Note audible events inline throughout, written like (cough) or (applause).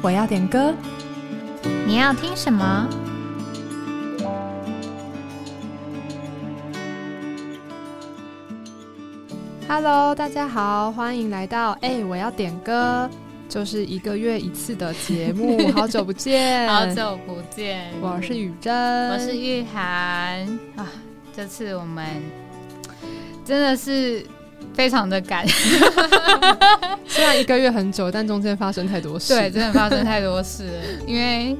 我要点歌，你要听什么？Hello，大家好，欢迎来到哎，我要点歌，就是一个月一次的节目，(laughs) 好久不见，好久不见，我是雨珍，我是玉涵。啊，这次我们真的是。非常的赶，(laughs) 虽然一个月很久，但中间发生太多事。对，真的发生太多事了。因为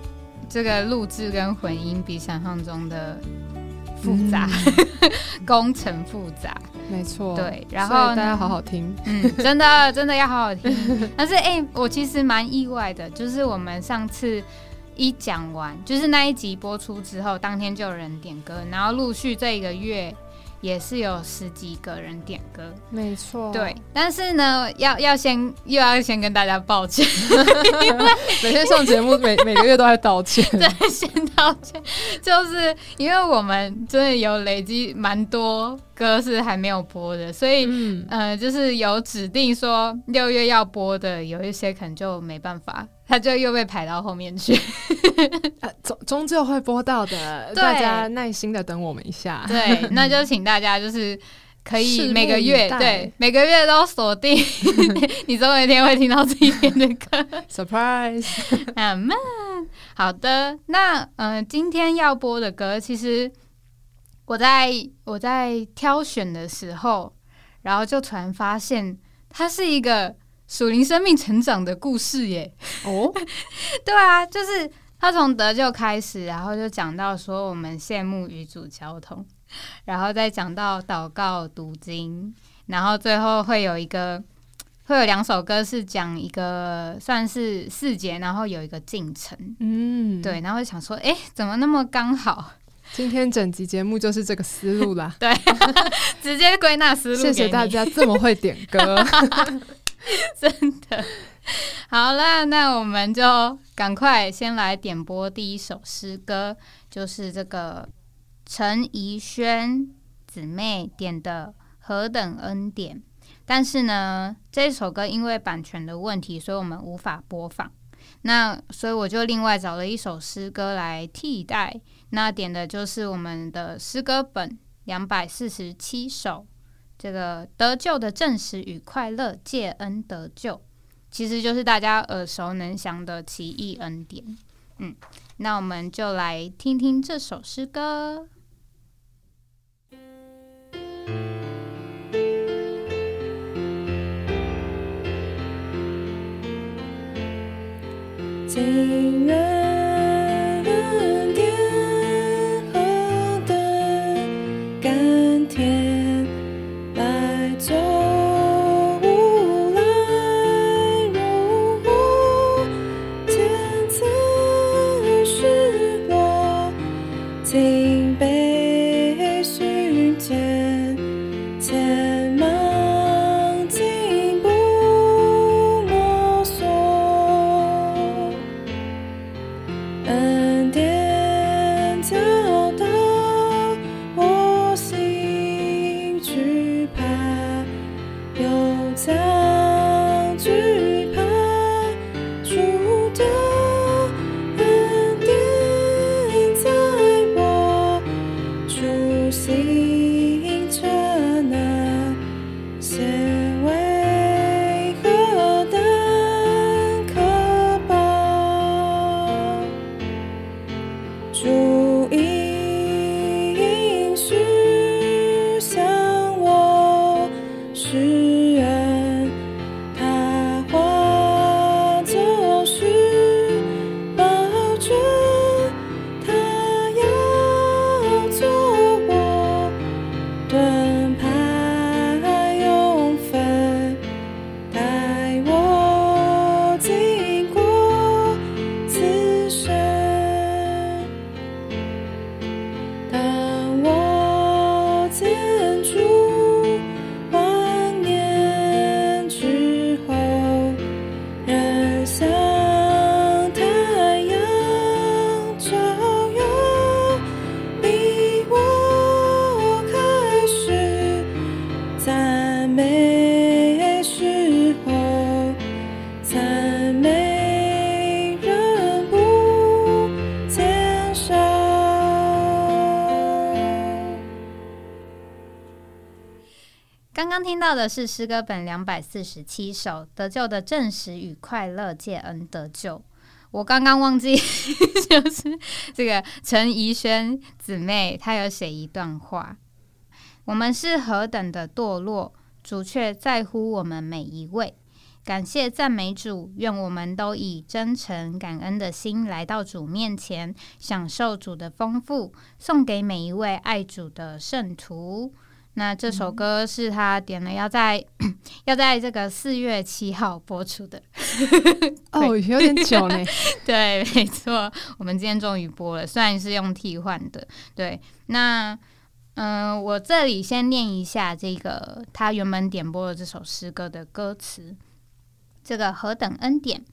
这个录制跟混音比想象中的复杂，(laughs) 工程复杂。没错。对，然后大家好好听。嗯，真的真的要好好听。(laughs) 但是哎，我其实蛮意外的，就是我们上次一讲完，就是那一集播出之后，当天就有人点歌，然后陆续这一个月。也是有十几个人点歌，没错。对，但是呢，要要先又要先跟大家抱歉，(laughs) 每天上节目每每个月都在道歉，(laughs) 对，先道歉，就是因为我们真的有累积蛮多歌是还没有播的，所以呃，就是有指定说六月要播的，有一些可能就没办法。他就又被排到后面去，(laughs) 终终究会播到的，大家耐心的等我们一下。对，那就请大家就是可以每个月对每个月都锁定，(laughs) 你总有一天会听到这一篇的歌。Surprise，(laughs) 嗯，好的，那嗯，今天要播的歌，其实我在我在挑选的时候，然后就突然发现，它是一个。属灵生命成长的故事耶！哦，(laughs) 对啊，就是他从得救开始，然后就讲到说我们羡慕与主交通，然后再讲到祷告读经，然后最后会有一个会有两首歌是讲一个算是四节，然后有一个进程。嗯，对，然后就想说，哎，怎么那么刚好？今天整集节目就是这个思路啦。(laughs) 对，(laughs) 直接归纳思路。谢谢大家这么会点歌。(laughs) 真的，好了，那我们就赶快先来点播第一首诗歌，就是这个陈怡轩姊妹点的《何等恩典》。但是呢，这首歌因为版权的问题，所以我们无法播放。那所以我就另外找了一首诗歌来替代，那点的就是我们的诗歌本两百四十七首。这个得救的证实与快乐，借恩得救，其实就是大家耳熟能详的奇异恩典。嗯，那我们就来听听这首诗歌。情愿。听到的是诗歌本两百四十七首，得救的证实与快乐借恩得救。我刚刚忘记，(laughs) 就是这个陈怡轩姊妹，她有写一段话：我们是何等的堕落，主却在乎我们每一位。感谢赞美主，愿我们都以真诚感恩的心来到主面前，享受主的丰富，送给每一位爱主的圣徒。那这首歌是他点了，要在 (clears throat) 要在这个四月七号播出的。哦，有点久呢。(laughs) 对，没错，我们今天终于播了，虽然是用替换的。对，那嗯，我这里先念一下这个他原本点播的这首诗歌的歌词。这个何等恩典！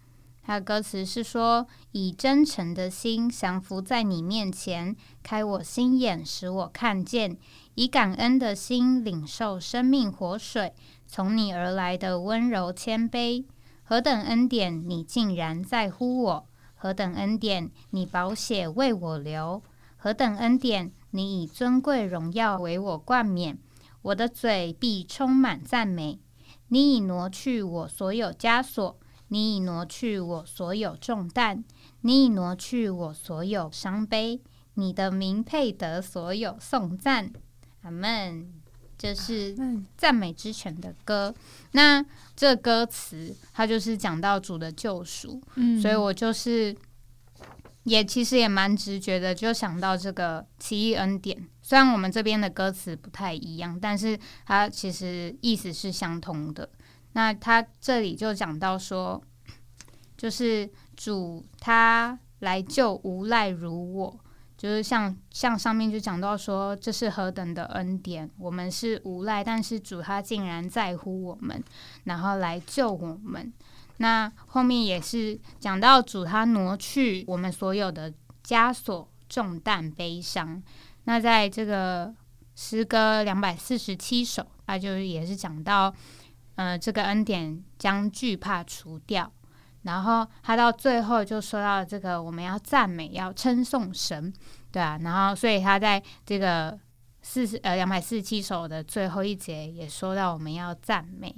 他的歌词是说：以真诚的心降服在你面前，开我心眼，使我看见；以感恩的心领受生命活水，从你而来的温柔谦卑。何等恩典！你竟然在乎我！何等恩典！你宝血为我流！何等恩典！你以尊贵荣耀为我冠冕，我的嘴必充满赞美。你已挪去我所有枷锁，你已挪去我所有重担，你已挪去我所有伤悲。你的名配得所有颂赞，阿门。这是赞美之泉的歌。那这歌词，它就是讲到主的救赎，嗯，所以我就是。也其实也蛮直觉的，就想到这个奇异恩典。虽然我们这边的歌词不太一样，但是它其实意思是相通的。那他这里就讲到说，就是主他来救无赖如我，就是像像上面就讲到说，这是何等的恩典。我们是无赖，但是主他竟然在乎我们，然后来救我们。那后面也是讲到主他挪去我们所有的枷锁、重担、悲伤。那在这个诗歌两百四十七首，他就也是讲到，呃，这个恩典将惧怕除掉。然后他到最后就说到这个，我们要赞美，要称颂神，对啊。然后所以他在这个四十呃两百四十七首的最后一节也说到，我们要赞美。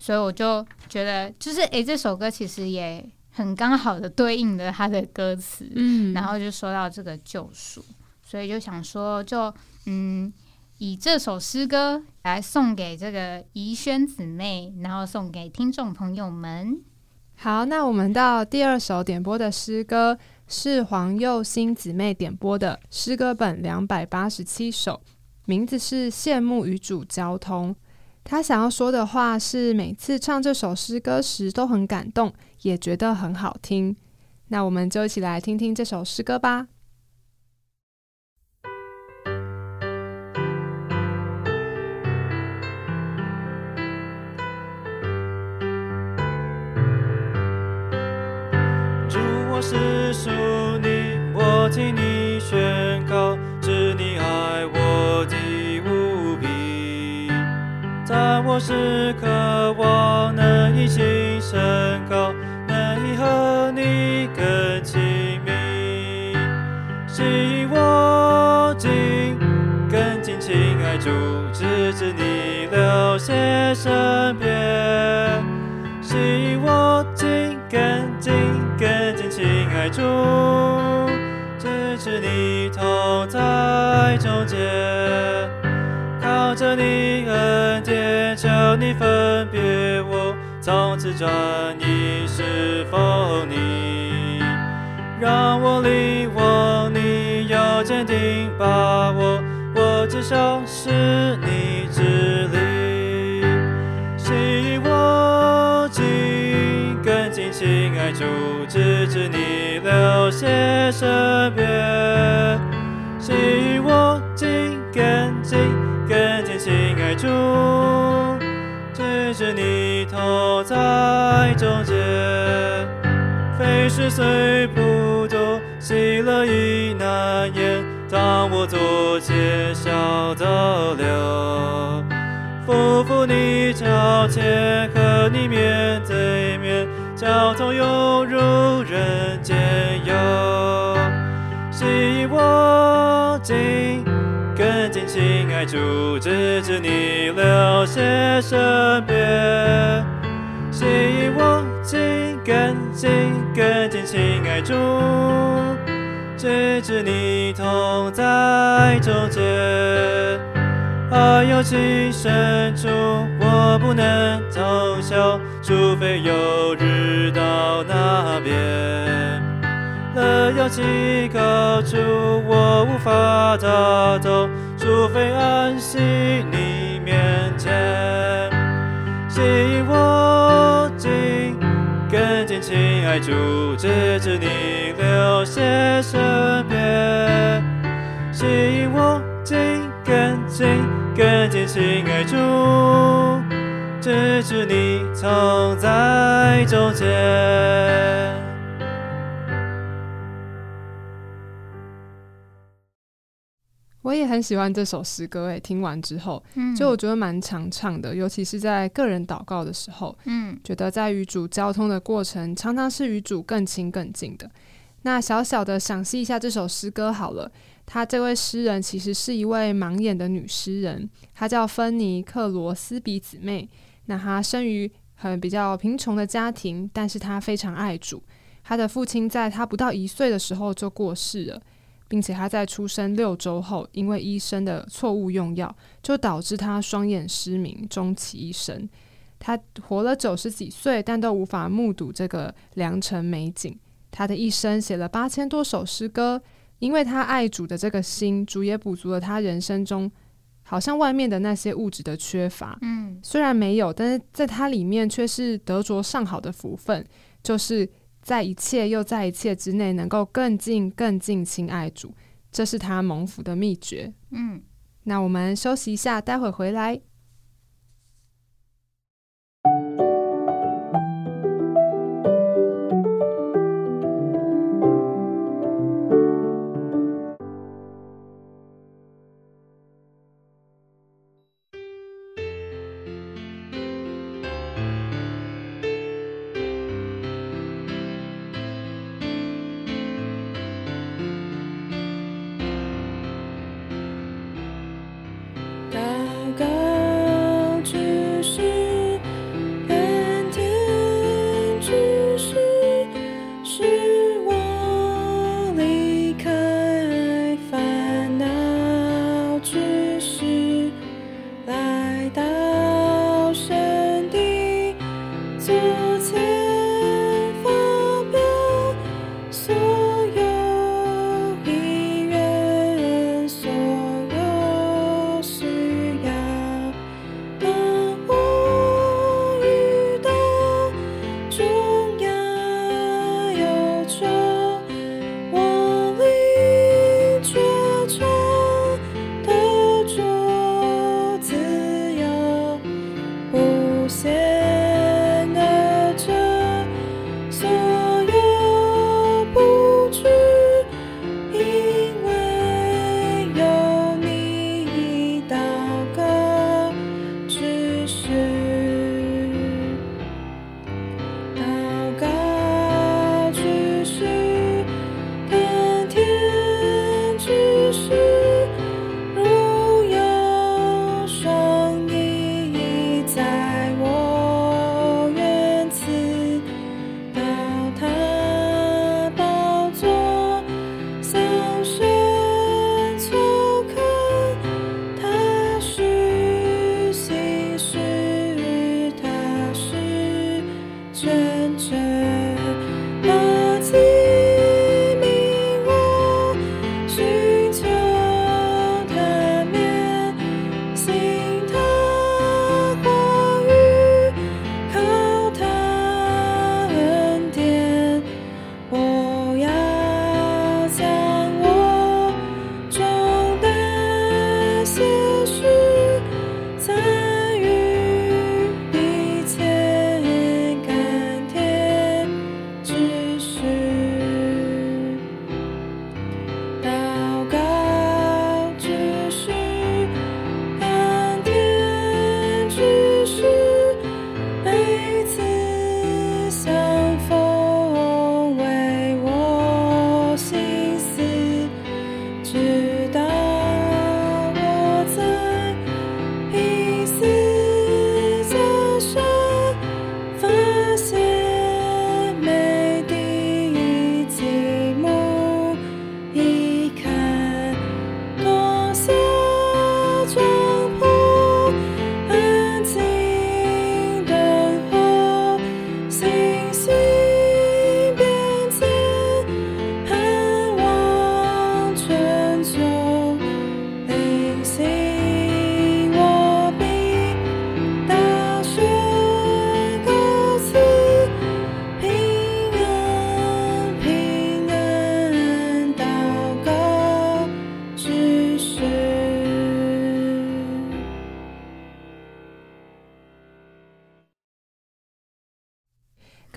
所以我就觉得，就是诶，这首歌其实也很刚好的对应了他的歌词，嗯，然后就说到这个救赎，所以就想说，就嗯，以这首诗歌来送给这个怡轩姊妹，然后送给听众朋友们。好，那我们到第二首点播的诗歌是黄佑新姊妹点播的诗歌本两百八十七首，名字是《羡慕与主交通》。他想要说的话是：每次唱这首诗歌时都很感动，也觉得很好听。那我们就一起来听听这首诗歌吧。我是属你，我替你宣告，是你爱我的。在我时渴望能一心升高，能以和你更亲密，使我紧更紧亲爱主，直至你流血身边，使我爱主，支持你同在中间。靠着你恩典，求你分别我，从此专一侍奉你，让我离我你有坚定把握，我至少是你之力，使我紧跟紧亲爱主，直至你流血身边，使我紧跟紧。更坚亲爱主，只是你头在中间，非是虽不多，喜乐已难言。当我左肩笑得流，夫妇你交切和你面对面，交通犹如人，希我紧跟。更近亲爱主，直至你流血身边。吸引我紧更近更近亲爱主，直至你同在中间。爱有情深处，我不能通晓，除非有日到那边。乐有其高处，我无法达到，除非安息你面前。吸引我紧更近亲爱主，直至你流血身边。吸引我紧更近更近亲爱主，直至你藏在中间。我也很喜欢这首诗歌，诶，听完之后，嗯就我觉得蛮常唱的，尤其是在个人祷告的时候，嗯觉得在与主交通的过程，常常是与主更亲更近的。那小小的赏析一下这首诗歌好了。她这位诗人其实是一位盲眼的女诗人，她叫芬尼克罗斯比姊妹。那她生于很比较贫穷的家庭，但是她非常爱主。她的父亲在她不到一岁的时候就过世了，并且他在出生六周后，因为医生的错误用药，就导致他双眼失明，终其一生。他活了九十几岁，但都无法目睹这个良辰美景。他的一生写了八千多首诗歌，因为他爱主的这个心，主也补足了他人生中好像外面的那些物质的缺乏。嗯虽然没有，但是在他里面却是得着上好的福分，就是在一切又在一切之内，能够更近更近亲爱主，这是他蒙福的秘诀。嗯，那我们休息一下，待会回来。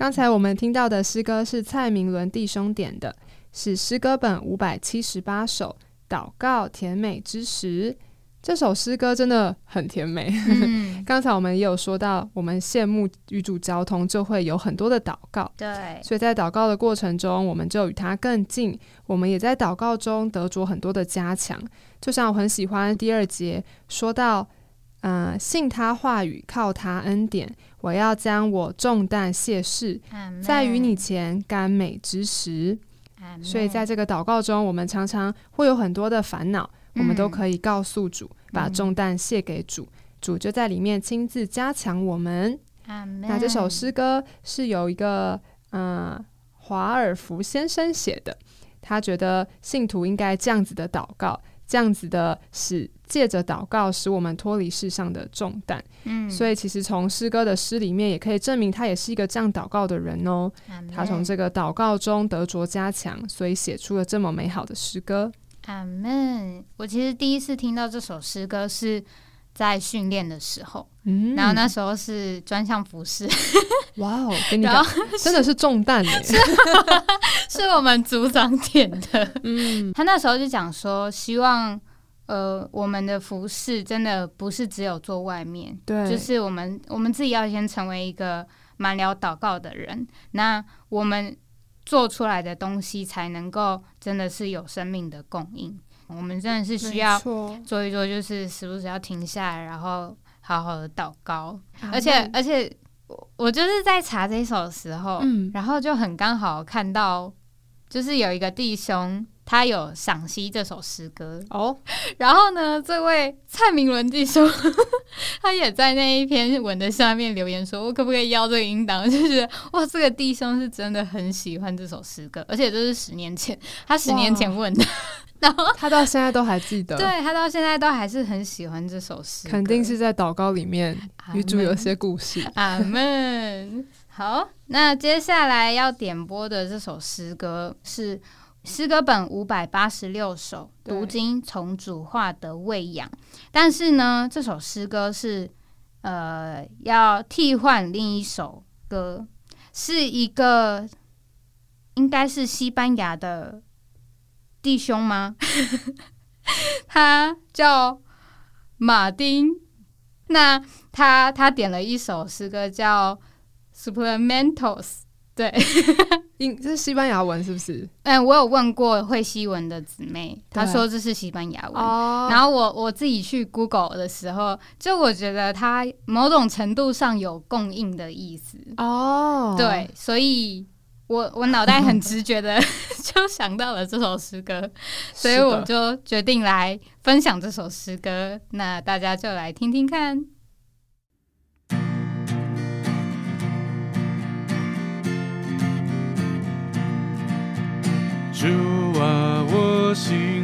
刚才我们听到的诗歌是蔡明伦弟兄点的，是诗歌本五百七十八首《祷告甜美之时》。这首诗歌真的很甜美。嗯，(laughs) 刚才我们也有说到，我们羡慕与主交通，就会有很多的祷告。对，所以在祷告的过程中，我们就与他更近。我们也在祷告中得着很多的加强。就像我很喜欢第二节说到，嗯、信他话语，靠他恩典，我要将我重担卸释，在于你，前甘美之时。所以在这个祷告中，我们常常会有很多的烦恼，我们都嗯可以告诉主，把重担卸给主，主就在里面亲自加强我们。那这首诗歌是有一个嗯、呃华尔福先生写的，他觉得信徒应该这样子的祷告，这样子的使借着祷告使我们脱离世上的重担。嗯，所以其实从诗歌的诗里面也可以证明他也是一个这样祷告的人哦。他从这个祷告中得着加强，所以写出了这么美好的诗歌。阿门。我其实第一次听到这首诗歌是在训练的时候，嗯然后那时候是专项服饰，哇哦，(laughs) 跟你然后 (laughs) 真的是重担耶！(laughs) 是我们组长点的。嗯，他那时候就讲说，希望呃我们的服饰真的不是只有做外面，对，就是我们我们自己要先成为一个满了祷告的人，那我们做出来的东西才能够真的是有生命的供应。我们真的是需要做一做，就是时不时要停下来，然后好好的祷告。而且而且我我就是在查这首的时候，嗯然后就很刚好看到，就是有一个弟兄。他有赏析这首诗歌，哦，(laughs) 然后呢，这位蔡明伦弟兄，(laughs) 他也在那一篇文的下面留言说：“我可不可以要这个音档？” (laughs) 就觉得哇，这个弟兄是真的很喜欢这首诗歌，而且这是十年前，他十年前问的，然后他到现在都还记得，对他到现在都还是很喜欢这首诗，肯定是在祷告里面阿与主有些故事。阿门。好，那接下来要点播的这首诗歌是诗歌本五百八十六首，读经从主化的喂养。但是呢，这首诗歌是呃要替换另一首歌，是一个应该是西班牙的弟兄吗？(laughs) 他叫马丁。那他他点了一首诗歌叫 Supplementals。对，(laughs) 英这是西班牙文是不是？嗯，我有问过会西文的姊妹，她对说这是西班牙文。哦然后我我自己去 Google 的时候，就我觉得它某种程度上有供应的意思。哦，对，所以我我脑袋很直觉的 (laughs) 就想到了这首诗歌，所以我就决定来分享这首诗歌。那大家就来听听看。主啊，我心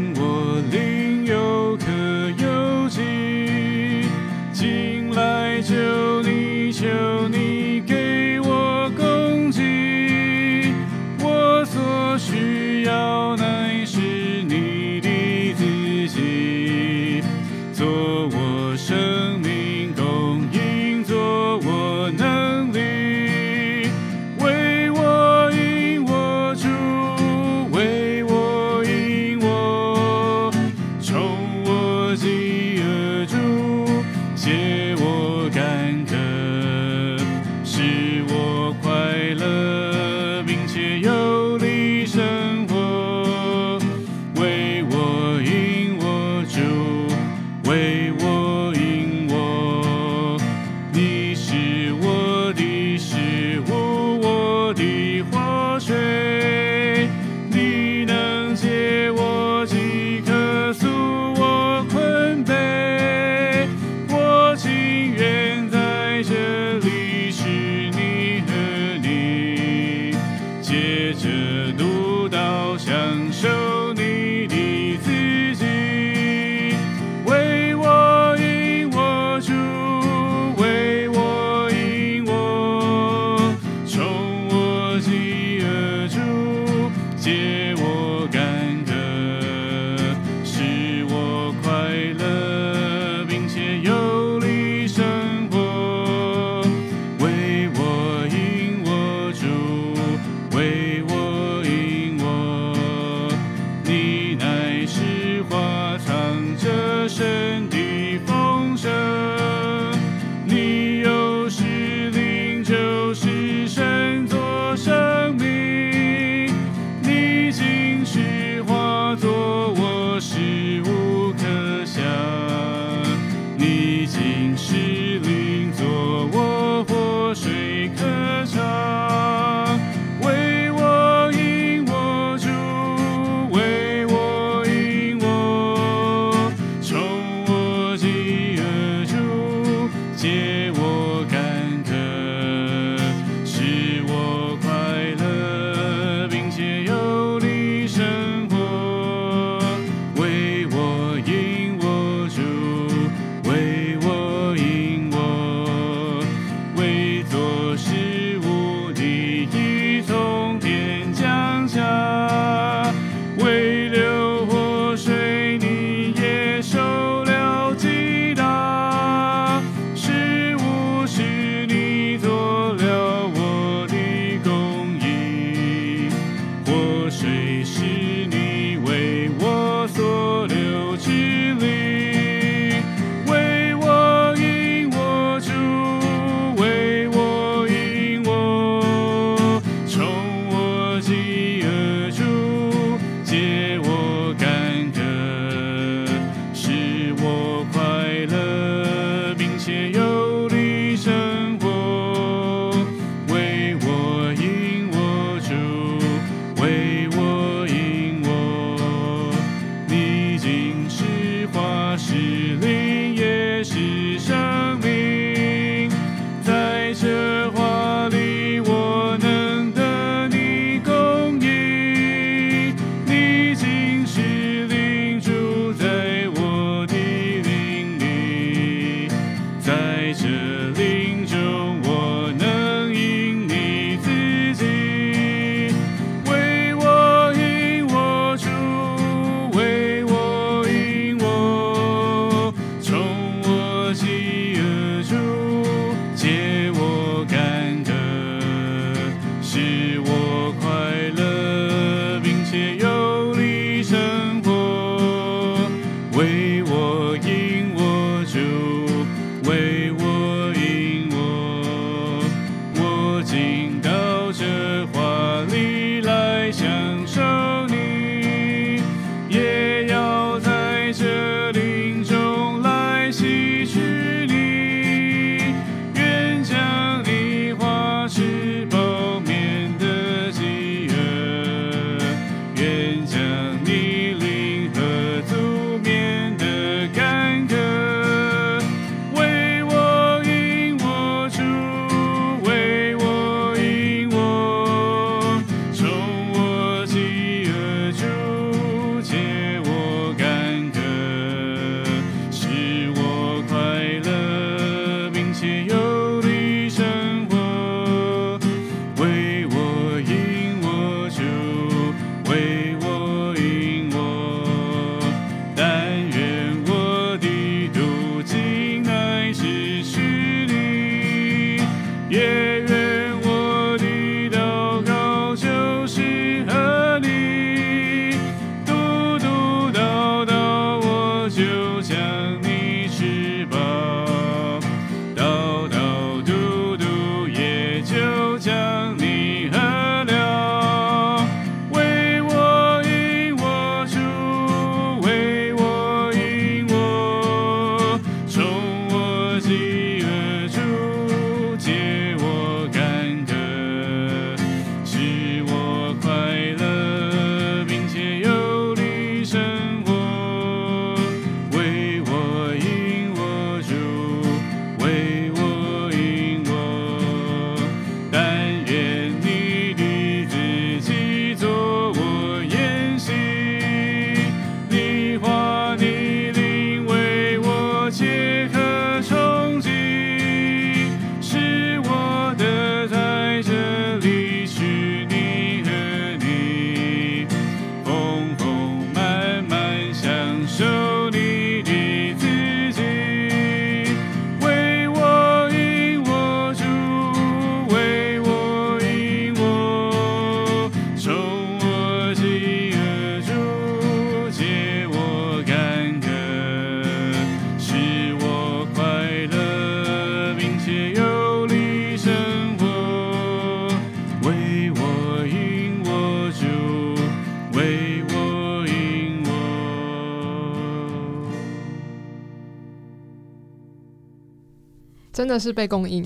真的是被供应。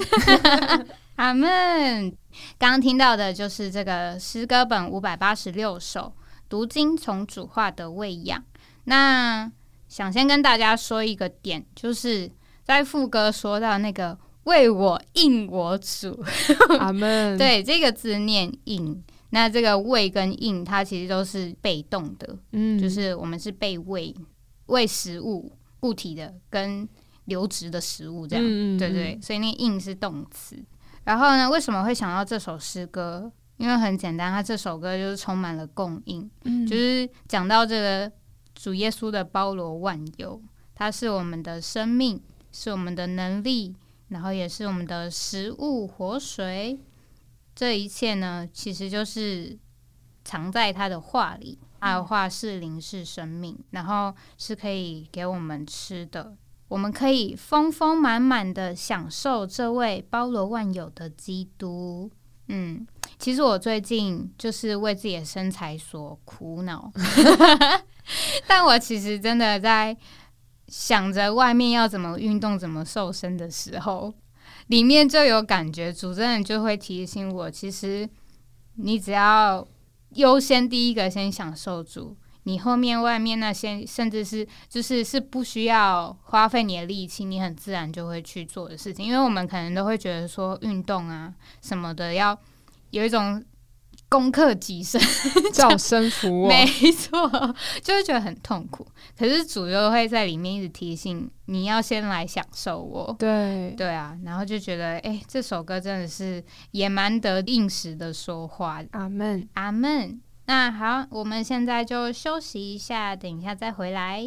(laughs) 阿门。刚刚听到的就是这个诗歌本五百八十六首，读经从主化的喂养。那想先跟大家说一个点，就是在副歌说到那个为我应我主，阿门。(laughs) 对这个字念应。那这个喂跟应，它其实都是被动的，嗯，就是我们是被喂喂食物固体的跟流质的食物这样。嗯嗯对对，，所以那个硬是动词。然后呢，为什么会想到这首诗歌？因为很简单，它这首歌就是充满了供应，嗯就是讲到这个主耶稣的包罗万有，它是我们的生命，是我们的能力，然后也是我们的食物、活水。这一切呢，其实就是藏在他的话里。他的话是灵是生命，然后是可以给我们吃的，我们可以丰丰满满的享受这位包罗万有的基督。嗯，其实我最近就是为自己的身材所苦恼，(laughs) 但我其实真的在想着外面要怎么运动、怎么瘦身的时候，里面就有感觉，主真的就会提醒我，其实你只要。优先第一个先享受住，你后面外面那些甚至是就是是不需要花费你的力气，你很自然就会去做的事情。因为我们可能都会觉得说运动啊什么的要有一种。攻克己身，(laughs) 叫声服我，没错，就会觉得很痛苦。可是主又会在里面一直提醒你要先来享受我，对对啊，然后就觉得哎，这首歌真的是也蛮得应时的说话。阿门，阿门。那好，我们现在就休息一下，等一下再回来。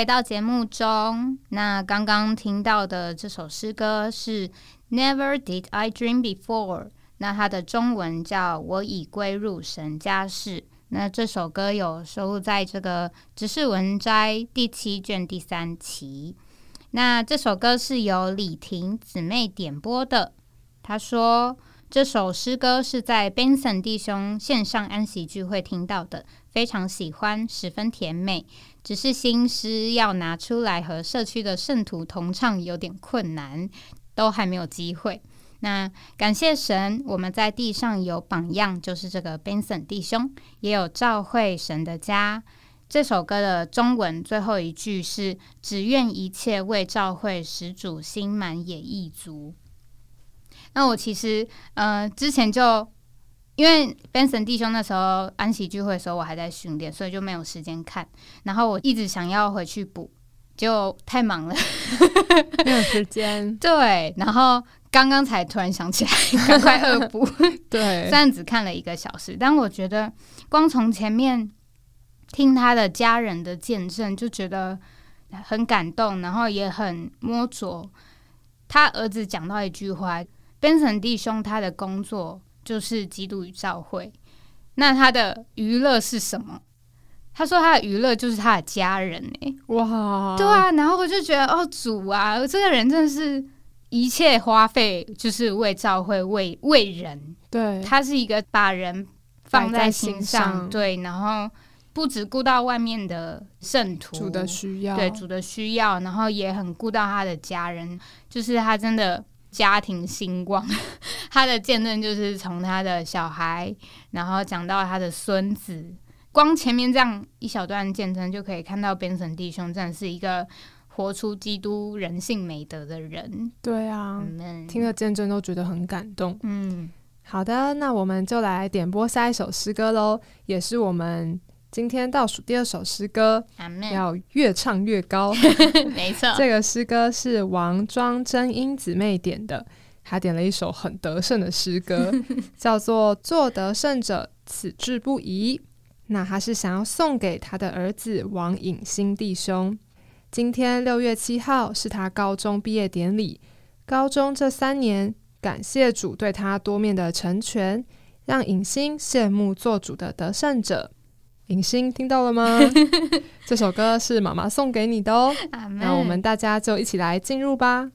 回到节目中。那刚刚听到的这首诗歌是《Never Did I Dream Before》，那它的中文叫《我已归入神家室》。那这首歌有收录在这个《只是文摘》第七卷第三期。那这首歌是由李婷姊妹点播的。她说，这首诗歌是在 Benson 弟兄线上安息聚会听到的，非常喜欢，十分甜美。只是新诗要拿出来和社区的圣徒同唱有点困难，都还没有机会。那感谢神，我们在地上有榜样，就是这个 Benson 弟兄，也有召会神的家，这首歌的中文最后一句是“只愿一切为教会使主心满也意足”。那我其实呃之前就因为 Benson 弟兄那时候安息聚会的时候，我还在训练，所以就没有时间看。然后我一直想要回去补，就太忙了。(laughs) 没有时间。对，然后刚刚才突然想起来，赶快恶补。(laughs) 对虽，然只看了一个小时，但我觉得光从前面听他的家人的见证，就觉得很感动，然后也很摸着。他儿子讲到一句话：“Benson 弟兄他的工作就是基督与教会，那他的娱乐是什么？”他说他的娱乐就是他的家人欸、哇，对啊，然后我就觉得哦，主啊，这个人真的是一切花费就是为教会、为为人，对，他是一个把人放在心心上对，然后不只顾到外面的圣徒主的需要，对主的需要，然后也很顾到他的家人，就是他真的家庭兴旺。(laughs) 他的见证就是从他的小孩，然后讲到他的孙子，光前面这样一小段见证就可以看到边神弟兄真的是一个活出基督人性美德的人。对啊，嗯，听了见证都觉得很感动。嗯，好的，那我们就来点播下一首诗歌喽，也是我们今天倒数第二首诗歌，要越唱越高。(laughs) (laughs) 没错，这个诗歌是王庄真英姊妹点的，她点了一首很得胜的诗歌，(laughs) 叫做《做得胜者，此志不移》。那她是想要送给她的儿子王颖新弟兄。今天六月七号是他高中毕业典礼，高中这三年，感谢主对他多面的成全，让颖欣羡慕做主的得胜者。颖欣听到了吗？(laughs) 这首歌是妈妈送给你的哦。那我们大家就一起来进入吧。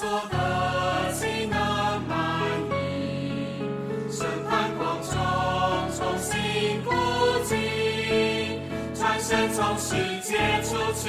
过往所得岂能满意？审判光中重新孤寂。转身从世界出去，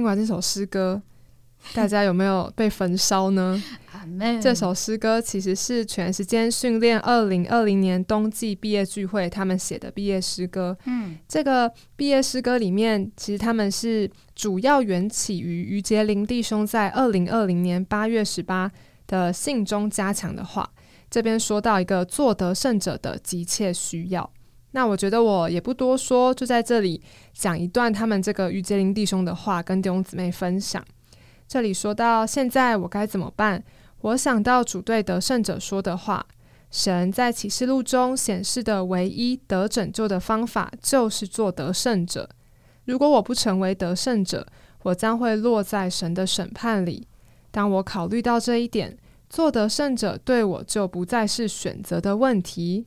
听完这首诗歌，(laughs) 大家有没有被焚烧呢？这首诗歌其实是全时间训练二零二零年冬季毕业聚会他们写的毕业诗歌。嗯这个毕业诗歌里面，其实他们是主要缘起于于杰林弟兄在二零二零年八月十八的信中加强的话。这边说到一个做得胜者的急切需要。那我觉得我也不多说，就在这里讲一段他们这个于杰林弟兄的话，跟弟兄姊妹分享。这里说到现在我该怎么办？我想到主对得胜者说的话，神在启示录中显示的唯一得拯救的方法，就是做得胜者。如果我不成为得胜者，我将会落在神的审判里。当我考虑到这一点，做得胜者对我就不再是选择的问题。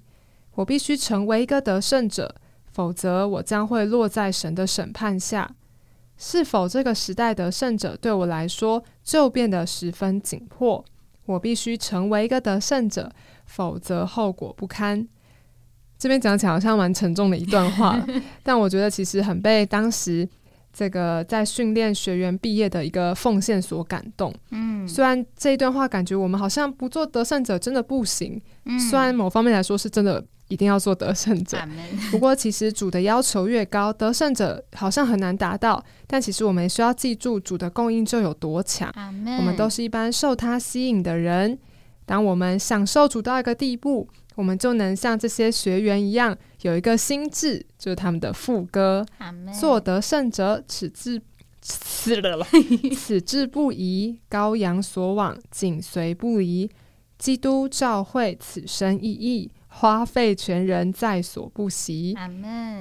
我必须成为一个得胜者，否则我将会落在神的审判下。是否这个时代得胜者对我来说就变得十分紧迫？我必须成为一个得胜者，否则后果不堪。这边讲起来好像蛮沉重的一段话，(laughs) 但我觉得其实很被当时这个在训练学员毕业的一个奉献所感动。嗯虽然这一段话感觉我们好像不做得胜者真的不行，嗯虽然某方面来说是真的一定要做得胜者。(laughs) (laughs) 不过其实主的要求越高，得胜者好像很难达到。但其实我们需要记住主的供应就有多强。我们都是一般受他吸引的人。当我们享受主到一个地步，我们就能像这些学员一样，有一个心智，就是他们的副歌：。做得胜者，此志此此志 (laughs) 不移，羔羊所往，紧随不离。基督教会此生意义，花费全人在所不惜。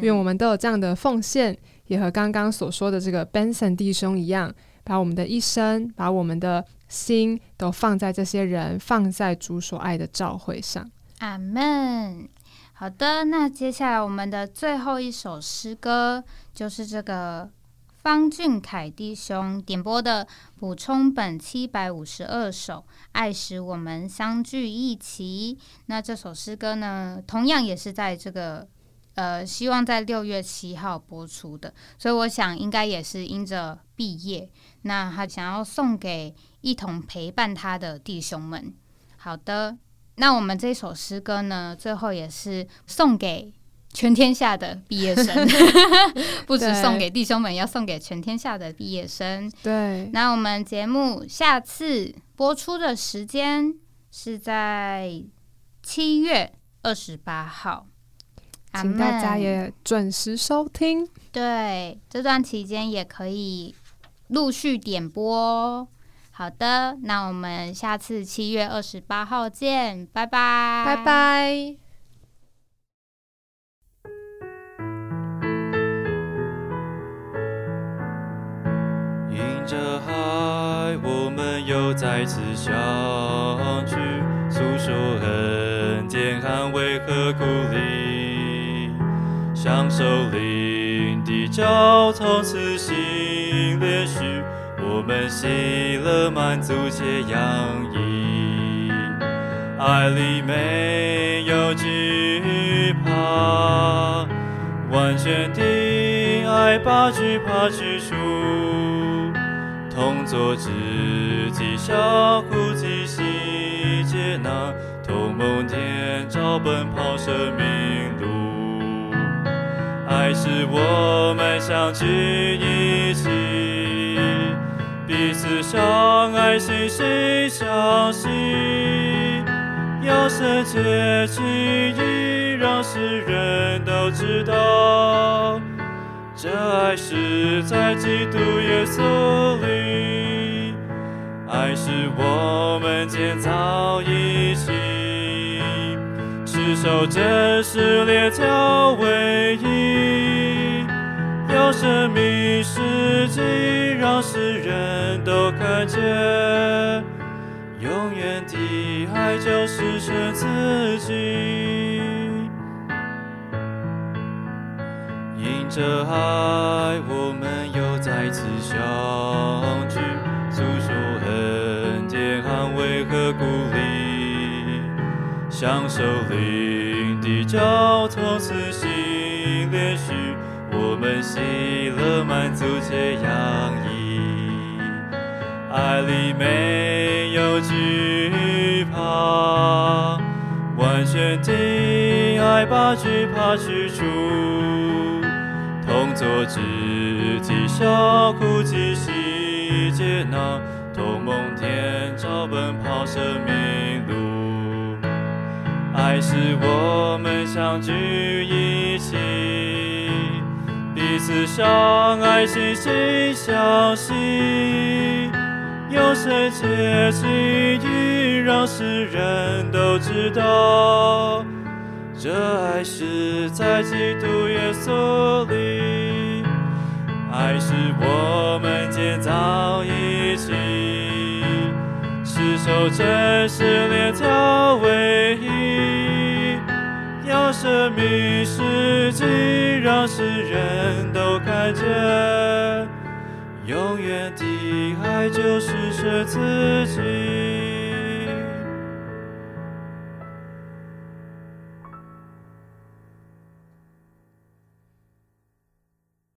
愿我们都有这样的奉献，也和刚刚所说的这个 Benson 弟兄一样，把我们的一生，把我们的心都放在这些人，放在主所爱的教会上。阿门。好的，那接下来我们的最后一首诗歌就是这个方俊凯弟兄点播的补充本七百五十二首《爱使我们相聚一起》。那这首诗歌呢，同样也是在这个呃，希望在六月七号播出的，所以我想应该也是因着毕业，那他想要送给一同陪伴他的弟兄们。好的，那我们这首诗歌呢，最后也是送给全天下的毕业生，(laughs) (laughs) 不止送给弟兄们，要送给全天下的毕业生。对，那我们节目下次播出的时间是在七月二十八号。请大家也准时收听。对，这段期间也可以陆续点播哦。好的，那我们下次七月二十八号见，拜拜，拜。拜。迎着海，我们又再次相聚，诉说恩典和为何鼓励，享受灵的交通，此心连续，我们喜乐满足且洋溢，爱里没有惧怕。完全的爱把惧怕去除，同作知己，小苦己心接纳，同梦天照奔跑生命路。爱使我们相聚一起，彼此相爱，心心相惜。要深切记忆，让世人都知道，这爱是在基督耶稣里，爱是我们建造一起，持守真实链条唯一，要生命实际，让世人都看见。永远的爱就是神自己，迎着爱，我们又再次相聚，诉说恩典和为何鼓励，享受灵的交喜乐满足且洋溢。爱里没有惧怕，完全的爱把惧怕去除，同作知己，小苦己细接纳，同梦天照奔跑生命路。爱使我们相聚一起，此相爱，心心相惜。有圣洁情谊，让世人都知道，这爱是在基督耶稣里，爱是我们建造一起，持守真实链条唯一，要生命实际，让世人都看见。永远的爱就是舍自己。